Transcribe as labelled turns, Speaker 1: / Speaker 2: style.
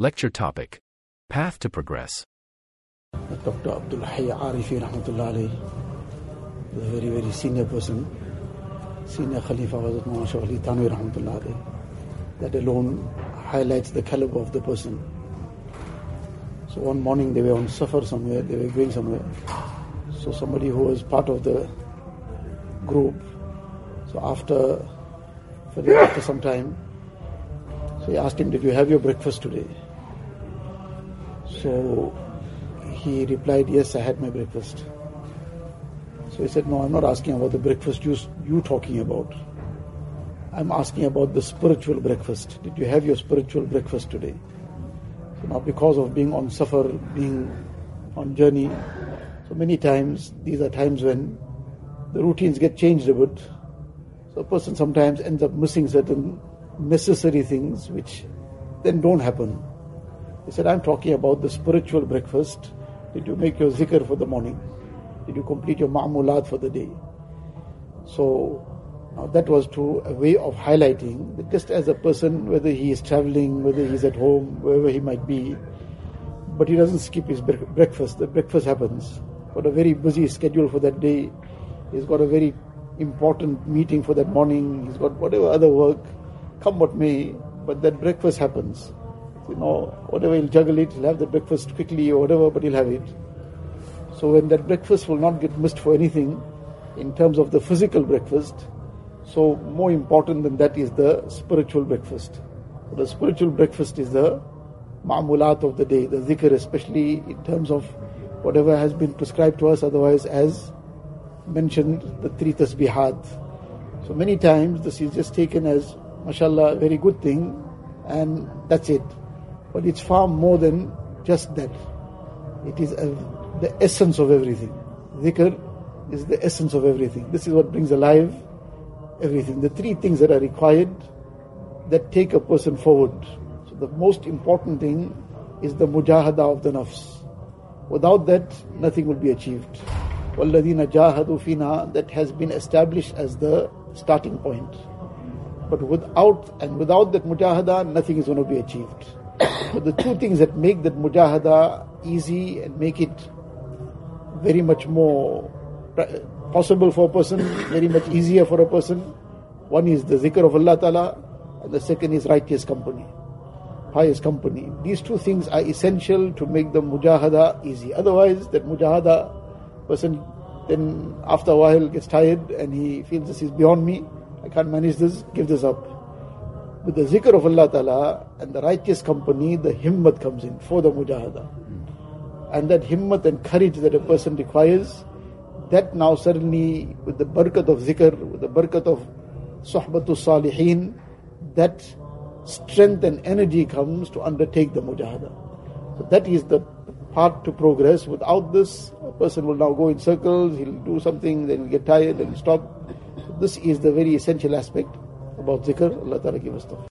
Speaker 1: Lecture topic Path to Progress.
Speaker 2: Dr. Abdul Hayy Arifi Rahmatullah alayhi, the very, very senior person, senior Khalifa Hazrat Ali Thanwi Rahmatullah alayhi. That alone highlights the caliber of the person. So one morning they were on safar somewhere, they were going somewhere. So somebody who was part of the group, so after, after some time, so he asked him, Did you have your breakfast today? So he replied, Yes, I had my breakfast. So he said, No, I'm not asking about the breakfast you, you talking about. I'm asking about the spiritual breakfast. Did you have your spiritual breakfast today? So now, because of being on safar, being on journey, so many times these are times when the routines get changed a bit. So a person sometimes ends up missing certain necessary things which then don't happen. He said, I'm talking about the spiritual breakfast. Did you make your zikr for the morning? Did you complete your ma'mulat for the day? So now that was to a way of highlighting that just as a person, whether he is traveling, whether he's at home, wherever he might be, but he doesn't skip his breakfast. The breakfast happens. Got a very busy schedule for that day. He's got a very important meeting for that morning. He's got whatever other work, come what may, but that breakfast happens. You know, whatever he'll juggle it, he'll have the breakfast quickly or whatever, but he'll have it. So when that breakfast will not get missed for anything in terms of the physical breakfast, so more important than that is the spiritual breakfast. So the spiritual breakfast is the ma'mulat of the day, the zikr, especially in terms of whatever has been prescribed to us, otherwise as mentioned, the three tasbihat. So many times this is just taken as, mashallah, a very good thing, and that's it. But it's far more than just that. It is a, the essence of everything. Dhikr is the essence of everything. This is what brings alive everything. The three things that are required that take a person forward. So the most important thing is the mujahada of the nafs. Without that, nothing will be achieved. وَالَّذِينَ جَاهَدُوا فِينَا That has been established as the starting point. But without, and without that mujahada, nothing is going to be achieved. The two things that make that mujahada easy and make it very much more possible for a person, very much easier for a person, one is the zikr of Allah Ta'ala, and the second is righteous company, pious company. These two things are essential to make the mujahada easy. Otherwise, that mujahada person then after a while gets tired and he feels this is beyond me, I can't manage this, give this up with the zikr of Allah Ta'ala and the righteous company, the himmat comes in for the mujahada. And that himmat and courage that a person requires, that now suddenly with the barakat of zikr, with the barakat of sohbatu salihin, that strength and energy comes to undertake the mujahada. So that is the part to progress. Without this, a person will now go in circles, he'll do something, then he'll get tired and stop. So this is the very essential aspect about zikr. Allah Ta'ala give us tawfiq.